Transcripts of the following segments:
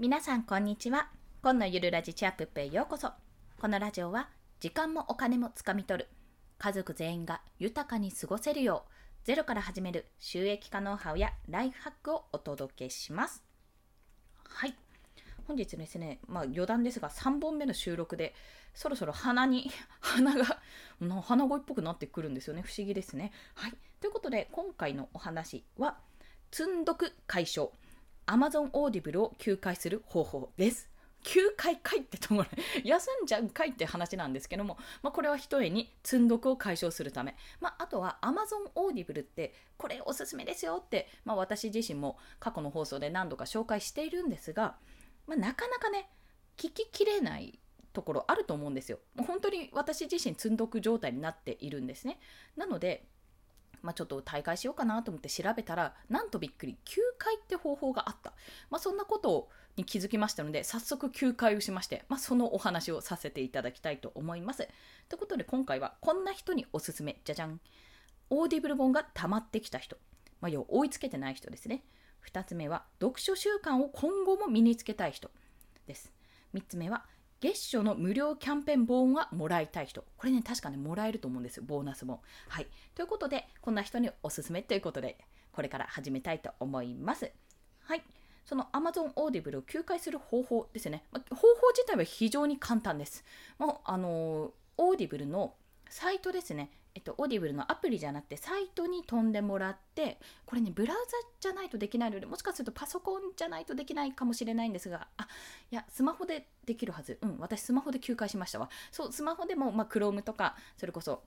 皆さんこんにちは。今のゆるラジチャップへようこそ。このラジオは時間もお金もつかみ取る。家族全員が豊かに過ごせるようゼロから始める収益化ノウハウやライフハックをお届けします。はい。本日ですね、まあ、余談ですが3本目の収録でそろそろ鼻に 鼻が鼻声っぽくなってくるんですよね。不思議ですね。はい。ということで今回のお話は積んどく解消。Amazon Audible を休会する方法です。休会かいってところ休んじゃうかいって話なんですけども、まあ、これは一重に積んどくを解消するため、まあ、あとは Amazon Audible ってこれおすすめですよって、まあ、私自身も過去の放送で何度か紹介しているんですが、まあ、なかなかね聞ききれないところあると思うんですよ。もう本当に私自身積んどく状態になっているんですね。なのでまあ、ちょっと退会しようかなと思って調べたらなんとびっくり休会って方法があった、まあ、そんなことに気づきましたので早速休会をしまして、まあ、そのお話をさせていただきたいと思います。ということで今回はこんな人におすすめじゃじゃん Audible 本が溜まってきた人、まあ、要は追いつけてない人ですね。2つ目は読書習慣を今後も身につけたい人です。3つ目は月初の無料キャンペーン本はもらいたい人。これね、確かね、もらえると思うんですよ、ボーナス本。はい。ということで、こんな人におすすめということで、これから始めたいと思います。はい。その Amazon Audible を休会する方法ですね。ま、方法自体は非常に簡単です。もう、あのー、Audible のサイトですね。えっと、 Audible のアプリじゃなくてサイトに飛んでもらってこれねブラウザじゃないとできないのでもしかするとパソコンじゃないとできないかもしれないんですがあいやスマホでできるはず。うん私スマホで休会しましたわ。そうスマホでも、まあ、Chrome とかそれこそ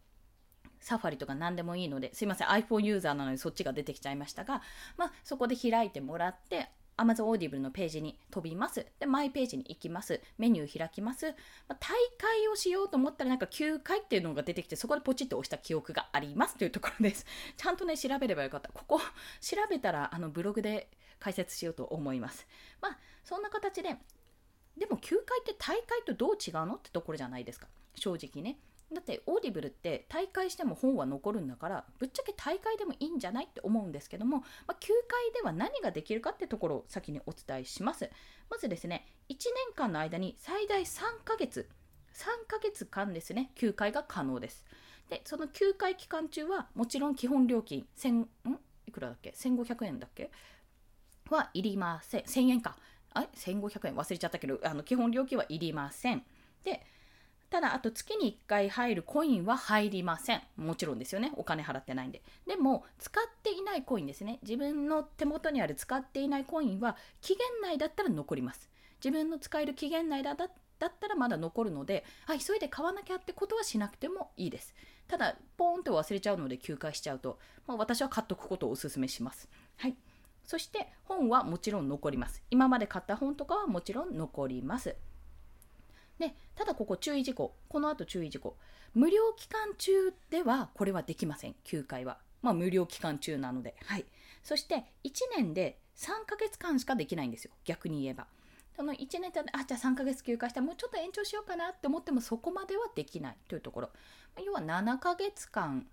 サファリとか何でもいいのですいません iPhone ユーザーなのでそっちが出てきちゃいましたが、まあ、そこで開いてもらって Amazon Audible のページに飛びます。で、マイページに行きます。メニュー開きます。まあ、大会をしようと思ったらなんか9回っていうのが出てきて、そこでポチッと押した記憶がありますというところです。ちゃんとね、調べればよかった。ここ、調べたらあのブログで解説しようと思います。まあ、そんな形で、でも9回って大会とどう違うの？ってところじゃないですか。正直ね。だって Audible って退会しても本は残るんだからぶっちゃけ退会でもいいんじゃないって思うんですけども、まあ、休会では何ができるかってところを先にお伝えします。まずですね1年間の間に最大3ヶ月3ヶ月間ですね休会が可能です。でその休会期間中はもちろん基本料金1000ん？いくらだっけ？1500円だっけ？はいりません。1000円か。あれ？1500円？忘れちゃったけどあの基本料金はいりません。でただ、あと月に1回入るコインは入りません。もちろんですよね。お金払ってないんで。でも、使っていないコインですね。自分の手元にある使っていないコインは期限内だったら残ります。自分の使える期限内だったらまだ残るので、あ、急いで買わなきゃってことはしなくてもいいです。ただ、ポーンと忘れちゃうので休会しちゃうと、まあ、私は買っとくことをお勧めします。はい。そして本はもちろん残ります。今まで買った本とかはもちろん残ります。でただここ注意事項この後注意事項。無料期間中ではこれはできません9回は。まあ無料期間中なので。はい。そして1年で3ヶ月間しかできないんですよ。逆に言えば。その1年であじゃあ3ヶ月休暇したらもうちょっと延長しようかなって思ってもそこまではできないというところ。要は7ヶ月間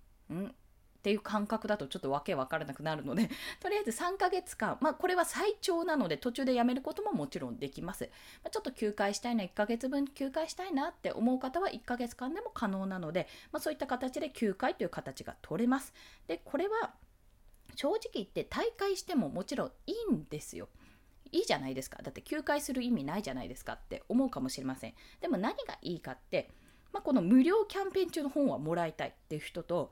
っていう感覚だとちょっとわけわからなくなるので とりあえず3ヶ月間まあこれは最長なので途中でやめることももちろんできます、まあ、ちょっと休会したいな1ヶ月分休会したいなって思う方は1ヶ月間でも可能なので、まあ、そういった形で休会という形が取れます。でこれは正直言って大会してももちろんいいんですよ。いいじゃないですか。だって休会する意味ないじゃないですかって思うかもしれません。でも何がいいかって、まあ、この無料キャンペーン中の本はもらいたいっていう人と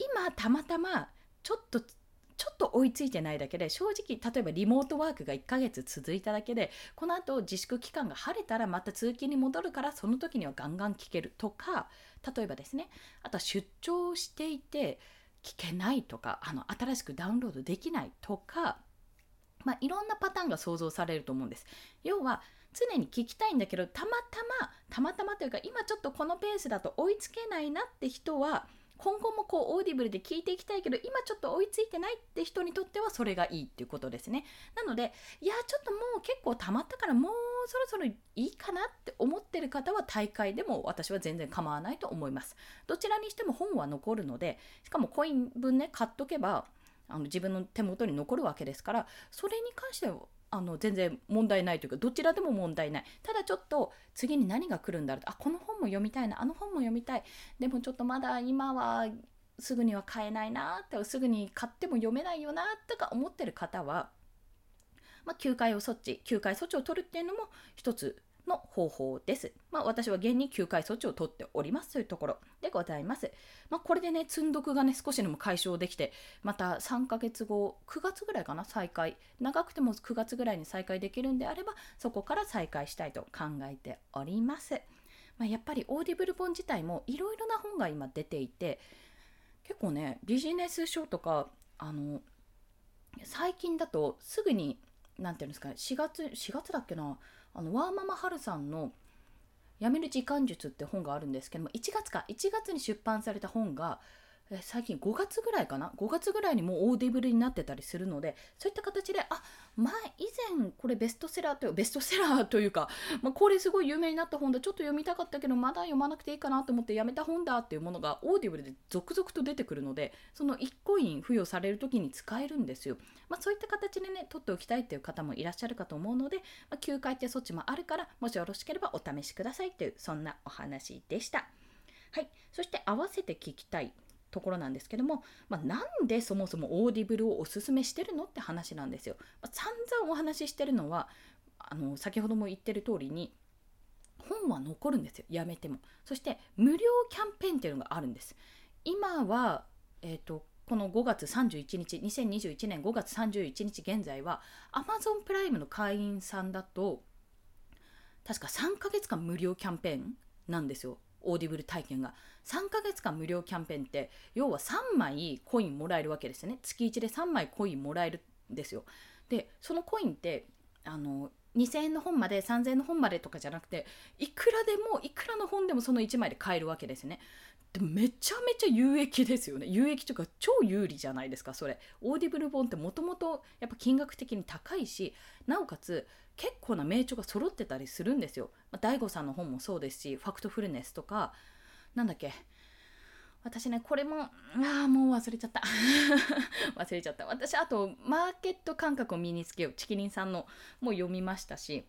今たまたまちょっとちょっと追いついてないだけで正直例えばリモートワークが1ヶ月続いただけでこの後自粛期間が晴れたらまた通勤に戻るからその時にはガンガン聞けるとか例えばですねあとは出張していて聞けないとかあの新しくダウンロードできないとか、まあ、いろんなパターンが想像されると思うんです。要は常に聞きたいんだけどたまたまたまたまというか今ちょっとこのペースだと追いつけないなって人は今後もこう Audibleで聞いていきたいけど今ちょっと追いついてないって人にとってはそれがいいっていうことですね。なのでいやちょっともう結構溜まったからもうそろそろいいかなって思ってる方は退会でも私は全然構わないと思います。どちらにしても本は残るのでしかもコイン分ね買っとけばあの自分の手元に残るわけですからそれに関してはあの全然問題ないというかどちらでも問題ない。ただちょっと次に何が来るんだろうあこの本も読みたいな。あの本も読みたい。でもちょっとまだ今はすぐには買えないなってすぐに買っても読めないよなとか思ってる方は、まあ、休会を措置休会措置を取るっていうのも一つの方法です。まあ、私は現に休会措置を取っておりますというところでございます。まあ、これでね、積んどくがね、少しでも解消できて、また3ヶ月後、9月ぐらいかな、再開。長くても9月ぐらいに再開できるんであれば、そこから再開したいと考えております。まあ、やっぱり Audible本自体もいろいろな本が今出ていて、結構ね、ビジネス書とか、あの、最近だとすぐに、何て言うんですか、ね4月、4月だっけな、あのワーママハルさんの「やめる時間術」って本があるんですけども1月か1月に出版された本が最近5月ぐらいかな？5月ぐらいにもう Audibleになってたりするのでそういった形であ前以前これベストセラーというベストセラーというか、まあ、これすごい有名になった本だ。ちょっと読みたかったけどまだ読まなくていいかなと思ってやめた本だっていうものが Audibleで続々と出てくるのでその1コイン付与される時に使えるんですよ、まあ、そういった形でね取っておきたいっていう方もいらっしゃるかと思うので、まあ、休会って措置もあるからもしよろしければお試しくださいというそんなお話でした。はい。そして合わせて聞きたい。ところなんですけども、まあ、なんでそもそも Audibleをおすすめしてるのって話なんですよ。まあ、散々お話ししてるのはあの先ほども言ってる通りに本は残るんですよ。やめても。そして無料キャンペーンっていうのがあるんです。今は、えーと、この5月31日2021年5月31日現在は Amazon プライムの会員さんだと確か3ヶ月間無料キャンペーンなんですよ。 Audible体験が。3ヶ月間無料キャンペーンって要は3枚コインもらえるわけですよね。月1で3枚コインもらえるんですよ。でそのコインってあの2000円の本まで3000円の本までとかじゃなくていくらでもいくらの本でもその1枚で買えるわけですね。でめちゃめちゃ有益ですよね。有益というか超有利じゃないですかそれ。 Audible本ってもともとやっぱ金額的に高いしなおかつ結構な名著が揃ってたりするんですよ、まあ、大悟さんの本もそうですしファクトフルネスとかなんだっけ？私ねこれもああもう忘れちゃった。忘れちゃった。私あとマーケット感覚を身につけよう。チキリンさんのも読みましたし。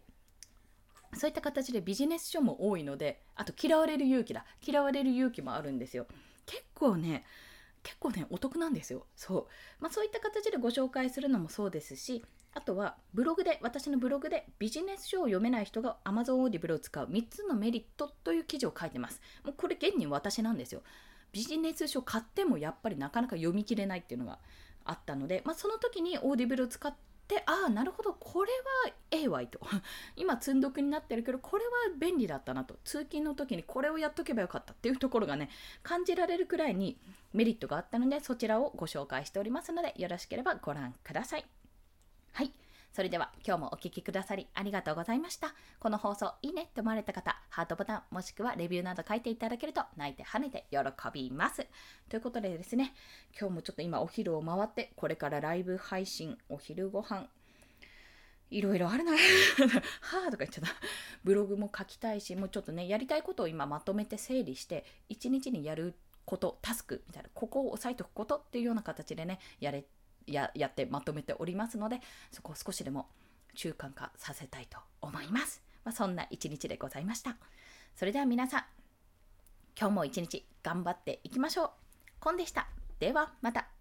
そういった形でビジネス書も多いのであと嫌われる勇気だ。嫌われる勇気もあるんですよ。結構ね結構ねお得なんですよ。そう、まあ、そういった形でご紹介するのもそうですしあとはブログで私のブログでビジネス書を読めない人が Amazon オーディブルを使う3つのメリットという記事を書いてます。もうこれ現に私なんですよ。ビジネス書買ってもやっぱりなかなか読み切れないっていうのがあったので、まあ、その時に Audibleを使ってああなるほどこれはええわいと。今積んどくになってるけどこれは便利だったなと。通勤の時にこれをやっとけばよかったっていうところがね感じられるくらいにメリットがあったのでそちらをご紹介しておりますのでよろしければご覧ください。はいそれでは今日もお聴きくださりありがとうございました。この放送いいねって思われた方、ハートボタンもしくはレビューなど書いていただけると泣いて跳ねて喜びます。ということでですね、今日もちょっと今お昼を回って、これからライブ配信、お昼ご飯、いろいろあるな。はぁとか言っちゃった。ブログも書きたいし、もうちょっとね、やりたいことを今まとめて整理して、一日にやること、タスクみたいな、ここを押さえておくことっていうような形でね、やれややってまとめておりますのでそこを少しでも中間化させたいと思います、まあ、そんな一日でございました。それでは皆さん今日も一日頑張っていきましょう。コンでした。ではまた。